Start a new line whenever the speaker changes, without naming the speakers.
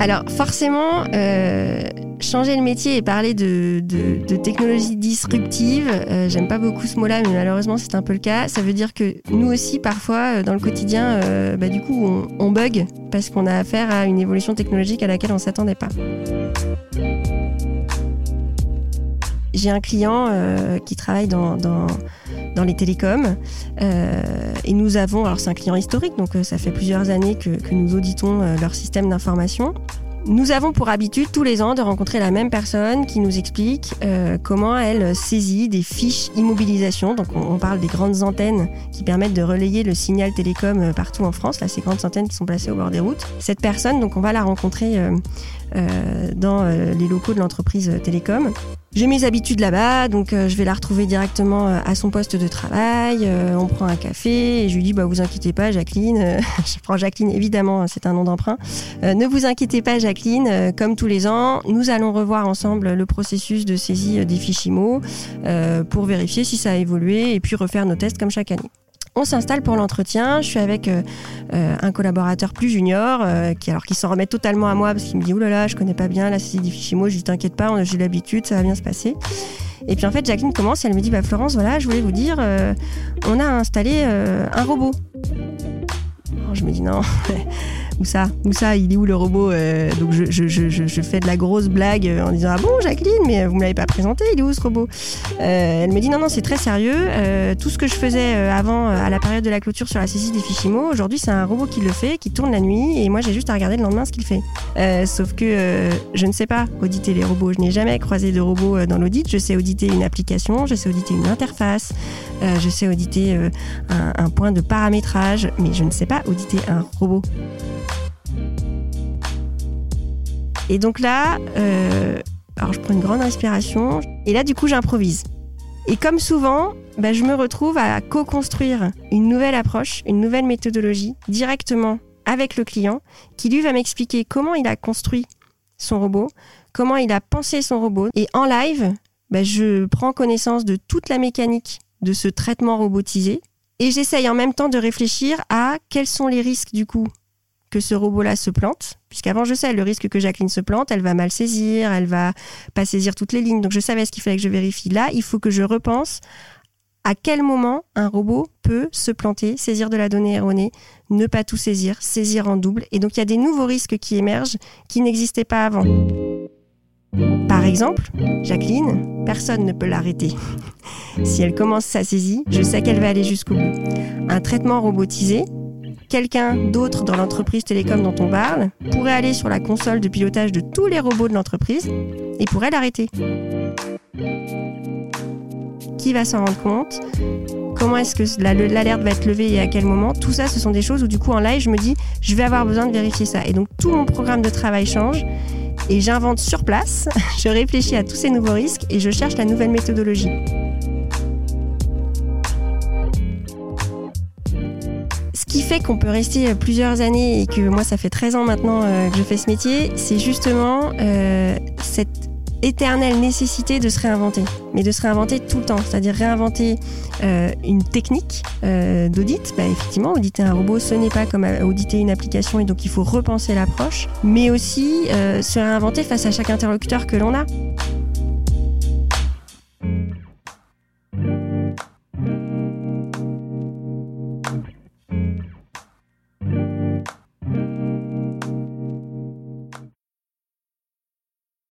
Alors forcément, euh, changer le métier et parler de, technologie disruptive, euh, j'aime pas beaucoup ce mot-là, mais malheureusement c'est un peu le cas. Ça veut dire que nous aussi, parfois, euh, dans le quotidien, bah, du coup, on, on bug parce qu'on a affaire à une évolution technologique à laquelle on s'attendait pas. J'ai un client euh, qui travaille dans, dans, les télécoms euh, et nous avons, alors c'est un client historique, donc euh, ça fait plusieurs années que, que nous auditons leur système d'information. Nous avons pour habitude tous les ans de rencontrer la même personne qui nous explique comment elle saisit des fiches immobilisation. Donc on, parle des grandes antennes qui permettent de relayer le signal télécom partout en France, là ces grandes antennes qui sont placées au bord des routes. Cette personne, donc on va la rencontrer dans les locaux de l'entreprise télécom. J'ai mes habitudes là-bas, donc euh, je vais la retrouver directement euh, à son poste de travail. Euh, on prend un café et je lui dis bah vous inquiétez pas, Jacqueline. je prends Jacqueline évidemment, c'est un nom d'emprunt. ne vous inquiétez pas, Jacqueline. comme tous les ans, nous allons revoir ensemble le processus de saisie des fiches IMO pour vérifier si ça a évolué et puis refaire nos tests comme chaque année. On s'installe pour l'entretien. Je suis avec euh, euh, un collaborateur plus junior euh, qui alors qui s'en remet totalement à moi parce qu'il me dit oulala, là là, je connais pas bien saisie des fichiers mots. Je t'inquiète pas, j'ai l'habitude, ça va bien se passer. Et puis en fait, Jacqueline commence elle me dit bah Florence, voilà, je voulais vous dire, on a installé un robot. je me dis non. où ça Où ça Il est où le robot euh, Donc je, fais de la grosse blague euh, en disant Ah bon, Jacqueline, mais vous me l'avez pas présenté, il est où ce robot? Euh, Elle me dit Non, non, c'est très sérieux. tout ce que je faisais avant, à la période de la clôture sur la saisie des fichiers mots, aujourd'hui c'est un robot qui le fait, qui tourne la nuit, et moi j'ai juste à regarder le lendemain ce qu'il fait. sauf que je ne sais pas auditer les robots. Je n'ai jamais croisé de robot dans l'audit. Je sais auditer une application, je sais auditer une interface, je sais auditer un point de paramétrage, mais je ne sais pas auditer un robot. Et donc là, euh, alors je prends une grande inspiration et là du coup j'improvise. Et comme souvent, bah, je me retrouve à co-construire une nouvelle approche, une nouvelle méthodologie directement avec le client qui lui va m'expliquer comment il a construit son robot, comment il a pensé son robot. Et en live, bah, je prends connaissance de toute la mécanique de ce traitement robotisé et j'essaye en même temps de réfléchir à quels sont les risques du coup que ce robot-là se plante, puisqu'avant je sais le risque que Jacqueline se plante, elle va mal saisir, elle va pas saisir toutes les lignes, donc je savais ce qu'il fallait que je vérifie. Là, il faut que je repense à quel moment un robot peut se planter, saisir de la donnée erronée, ne pas tout saisir, saisir en double. Et donc il y a des nouveaux risques qui émergent qui n'existaient pas avant. Par exemple, Jacqueline, personne ne peut l'arrêter. si elle commence sa saisie, je sais qu'elle va aller jusqu'au bout. Un traitement robotisé, quelqu'un d'autre dans l'entreprise télécom dont on parle pourrait aller sur la console de pilotage de tous les robots de l'entreprise et pourrait l'arrêter. Qui va s'en rendre compte? Comment est-ce que l'alerte va être levée et à quel moment? Tout ça, ce sont des choses où du coup en live, je me dis, je vais avoir besoin de vérifier ça. Et donc tout mon programme de travail change et j'invente sur place, je réfléchis à tous ces nouveaux risques et je cherche la nouvelle méthodologie. Qui fait qu'on peut rester plusieurs années et que moi ça fait 13 ans maintenant euh, que je fais ce métier, c'est justement euh, cette éternelle nécessité de se réinventer, mais de se réinventer tout le temps, c'est-à-dire réinventer euh, une technique d'audit. Bah, effectivement, auditer un robot, ce n'est pas comme auditer une application et donc il faut repenser l'approche, mais aussi se réinventer face à chaque interlocuteur que l'on a.